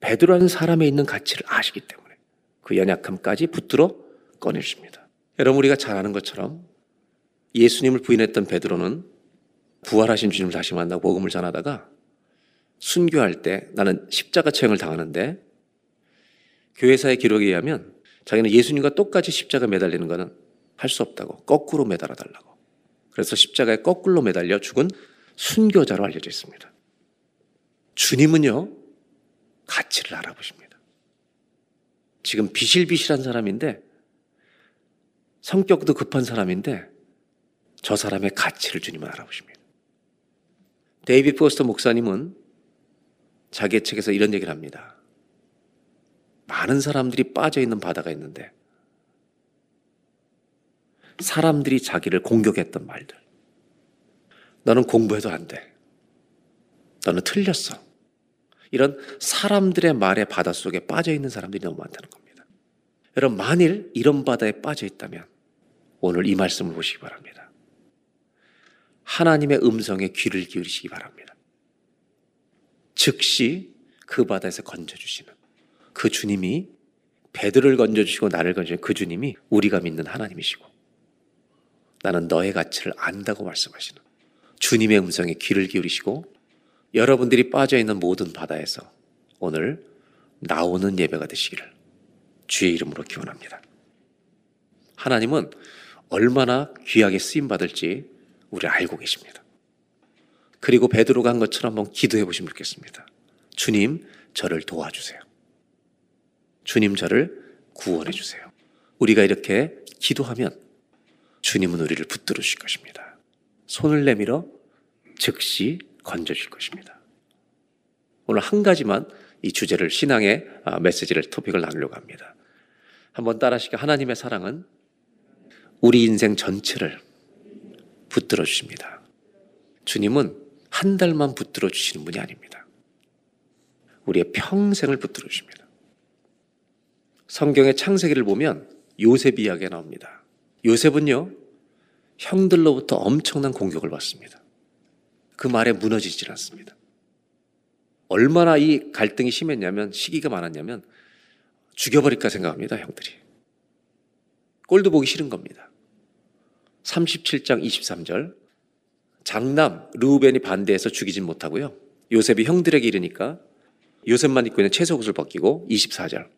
베드로라는 사람에 있는 가치를 아시기 때문에, 그 연약함까지 붙들어 꺼내십니다. 여러분, 우리가 잘 아는 것처럼, 예수님을 부인했던 베드로는 부활하신 주님을 다시 만나고 복음을 전하다가 순교할 때 나는 십자가 처형을 당하는데 교회사의 기록에 의하면 자기는 예수님과 똑같이 십자가 매달리는 것은 할 수 없다고 거꾸로 매달아 달라고 그래서 십자가에 거꾸로 매달려 죽은 순교자로 알려져 있습니다. 주님은요 가치를 알아보십니다. 지금 비실비실한 사람인데 성격도 급한 사람인데 저 사람의 가치를 주님은 알아보십니다. 데이비 포스터 목사님은 자기의 책에서 이런 얘기를 합니다. 많은 사람들이 빠져 있는 바다가 있는데 사람들이 자기를 공격했던 말들. 너는 공부해도 안 돼. 너는 틀렸어. 이런 사람들의 말의 바다 속에 빠져 있는 사람들이 너무 많다는 겁니다. 여러분, 만일 이런 바다에 빠져 있다면 오늘 이 말씀을 보시기 바랍니다. 하나님의 음성에 귀를 기울이시기 바랍니다. 즉시 그 바다에서 건져주시는 그 주님이 베드를 건져주시고 나를 건져주신 그 주님이 우리가 믿는 하나님이시고 나는 너의 가치를 안다고 말씀하시는 주님의 음성에 귀를 기울이시고 여러분들이 빠져있는 모든 바다에서 오늘 나오는 예배가 되시기를 주의 이름으로 기원합니다. 하나님은 얼마나 귀하게 쓰임 받을지 우리 알고 계십니다. 그리고 베드로가 한 것처럼 한번 기도해 보시면 좋겠습니다. 주님, 저를 도와주세요. 주님, 저를 구원해 주세요. 우리가 이렇게 기도하면 주님은 우리를 붙들어 주실 것입니다. 손을 내밀어 즉시 건져 주실 것입니다. 오늘 한 가지만 이 주제를 신앙의 아, 메시지를 토픽을 나누려고 합니다. 한번 따라하시게 하나님의 사랑은 우리 인생 전체를 붙들어 주십니다. 주님은 한 달만 붙들어 주시는 분이 아닙니다. 우리의 평생을 붙들어 주십니다. 성경의 창세기를 보면 요셉 이야기가 나옵니다. 요셉은요, 형들로부터 엄청난 공격을 받습니다. 그 말에 무너지질 않습니다. 얼마나 이 갈등이 심했냐면, 시기가 많았냐면, 죽여버릴까 생각합니다, 형들이. 꼴도 보기 싫은 겁니다. 37장 23절. 장남 르우벤이 반대해서 죽이진 못하고요. 요셉이 형들에게 이르니까 요셉만 입고 있는 채속옷을 벗기고 24절.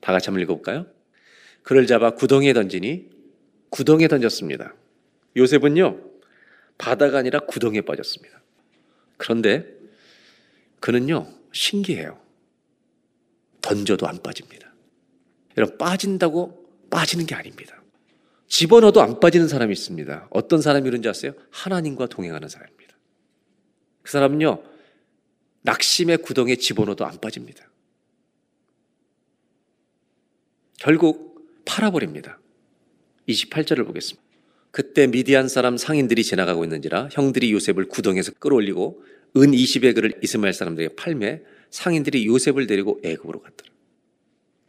다 같이 한번 읽어볼까요? 그를 잡아 구덩이에 던지니 구덩이에 던졌습니다. 요셉은요, 바다가 아니라 구덩이에 빠졌습니다. 그런데 그는요, 신기해요. 던져도 안 빠집니다. 여러분, 빠진다고 빠지는 게 아닙니다. 집어넣어도 안 빠지는 사람이 있습니다. 어떤 사람이 이런지 아세요? 하나님과 동행하는 사람입니다. 그 사람은요, 낙심의 구덩이에 집어넣어도 안 빠집니다. 결국 팔아버립니다. 28절을 보겠습니다. 그때 미디안 사람 상인들이 지나가고 있는지라 형들이 요셉을 구덩이에서 끌어올리고 은 20의 그를 이스마엘 사람들에게 팔매 상인들이 요셉을 데리고 애굽으로 갔더라.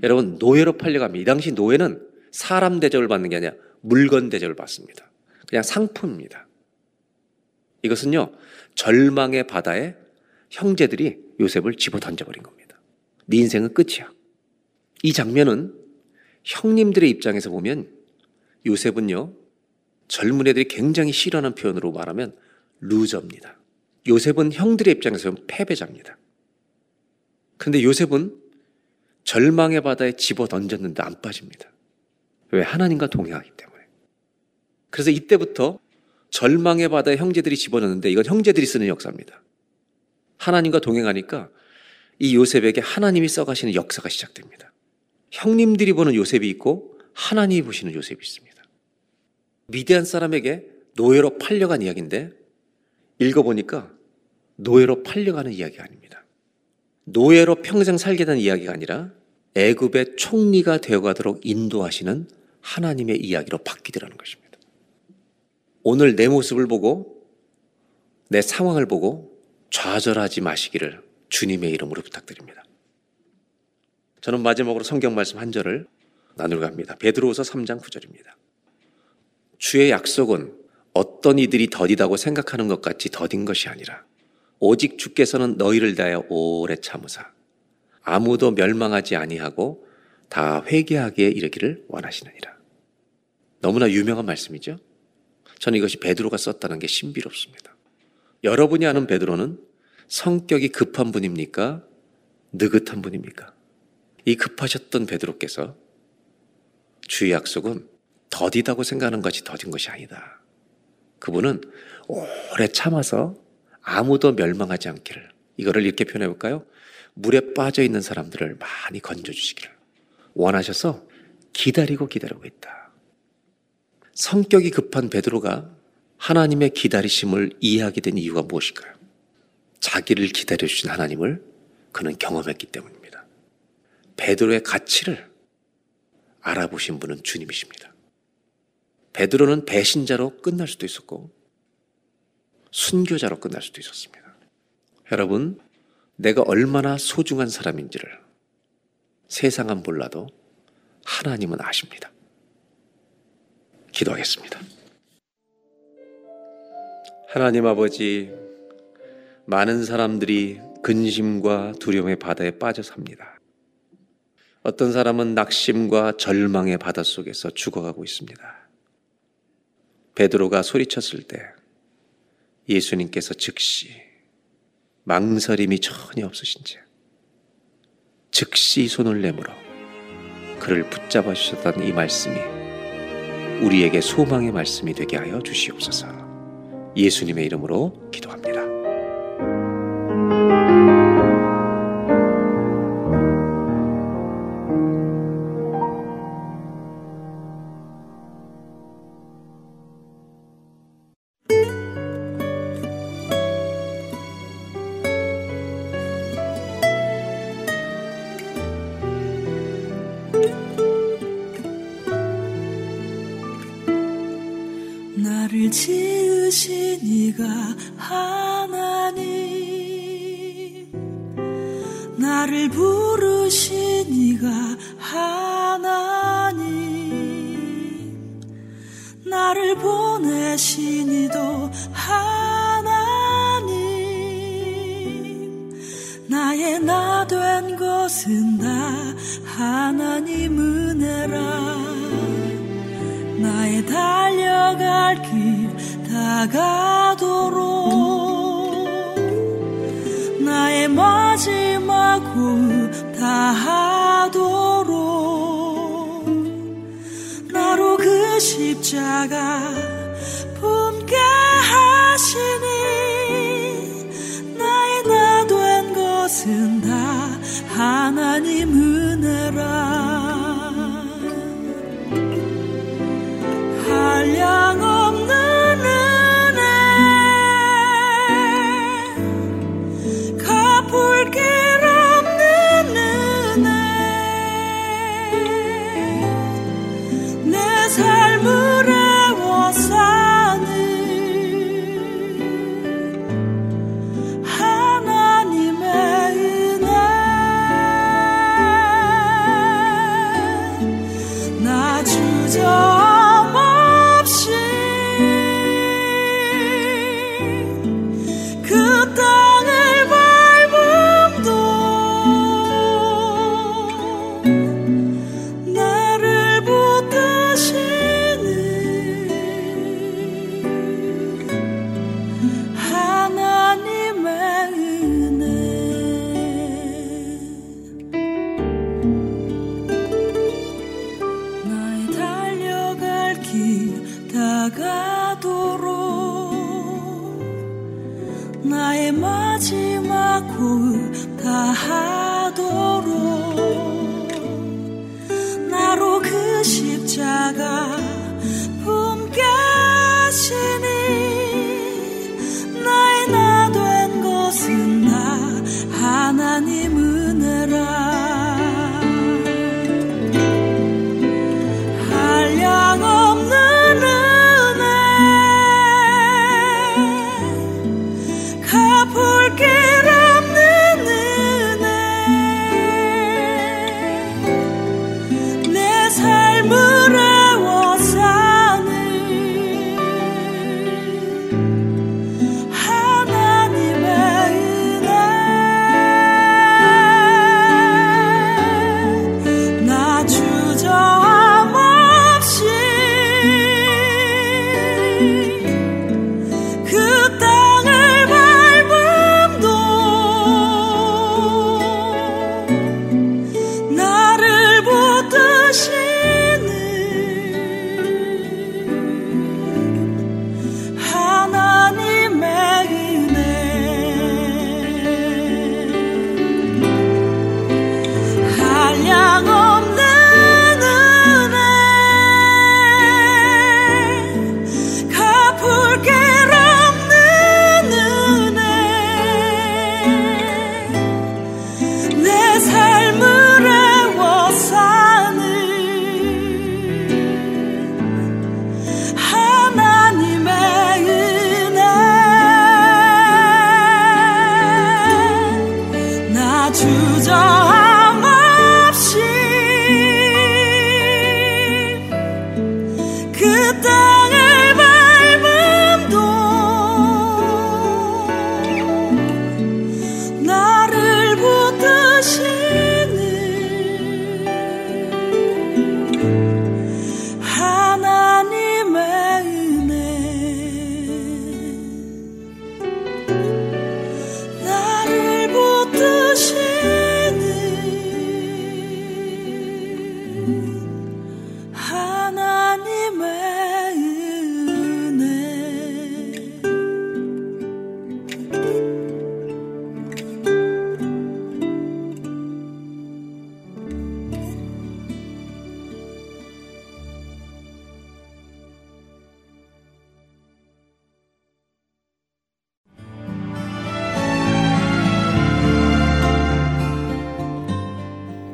여러분 노예로 팔려갑니다. 이 당시 노예는 사람 대접을 받는 게 아니라 물건 대접을 받습니다. 그냥 상품입니다. 이것은요 절망의 바다에 형제들이 요셉을 집어 던져버린 겁니다. 네 인생은 끝이야. 이 장면은 형님들의 입장에서 보면 요셉은요 젊은 애들이 굉장히 싫어하는 표현으로 말하면 루저입니다. 요셉은 형들의 입장에서 패배자입니다. 그런데 요셉은 절망의 바다에 집어 던졌는데 안 빠집니다. 왜? 하나님과 동행하기 때문에. 그래서 이때부터 절망의 바다에 형제들이 집어넣는데 이건 형제들이 쓰는 역사입니다. 하나님과 동행하니까 이 요셉에게 하나님이 써가시는 역사가 시작됩니다. 형님들이 보는 요셉이 있고 하나님이 보시는 요셉이 있습니다. 미디안 사람에게 노예로 팔려간 이야기인데 읽어보니까 노예로 팔려가는 이야기가 아닙니다. 노예로 평생 살게 된 이야기가 아니라 애굽의 총리가 되어가도록 인도하시는 하나님의 이야기로 바뀌더라는 것입니다. 오늘 내 모습을 보고 내 상황을 보고 좌절하지 마시기를 주님의 이름으로 부탁드립니다. 저는 마지막으로 성경 말씀 한 절을 나누려 합니다. 베드로후서 3장 9절입니다. 주의 약속은 어떤 이들이 더디다고 생각하는 것 같이 더딘 것이 아니라 오직 주께서는 너희를 다하여 오래 참으사 아무도 멸망하지 아니하고 다 회개하기에 이르기를 원하시느니라. 너무나 유명한 말씀이죠. 저는 이것이 베드로가 썼다는 게 신비롭습니다. 여러분이 아는 베드로는 성격이 급한 분입니까? 느긋한 분입니까? 이 급하셨던 베드로께서 주의 약속은 더디다고 생각하는 것이 더딘 것이 아니다. 그분은 오래 참아서 아무도 멸망하지 않기를 이거를 이렇게 표현해 볼까요? 물에 빠져 있는 사람들을 많이 건져 주시기를 원하셔서 기다리고 기다리고 있다. 성격이 급한 베드로가 하나님의 기다리심을 이해하게 된 이유가 무엇일까요? 자기를 기다려 주신 하나님을 그는 경험했기 때문입니다. 베드로의 가치를 알아보신 분은 주님이십니다. 베드로는 배신자로 끝날 수도 있었고 순교자로 끝날 수도 있었습니다. 여러분, 내가 얼마나 소중한 사람인지를 세상은 몰라도 하나님은 아십니다. 기도하겠습니다. 하나님 아버지, 많은 사람들이 근심과 두려움의 바다에 빠져 삽니다. 어떤 사람은 낙심과 절망의 바다 속에서 죽어가고 있습니다. 베드로가 소리쳤을 때 예수님께서 즉시 망설임이 전혀 없으신지 즉시 손을 내밀어 그를 붙잡아 주셨다는 이 말씀이 우리에게 소망의 말씀이 되게 하여 주시옵소서. 예수님의 이름으로 기도합니다.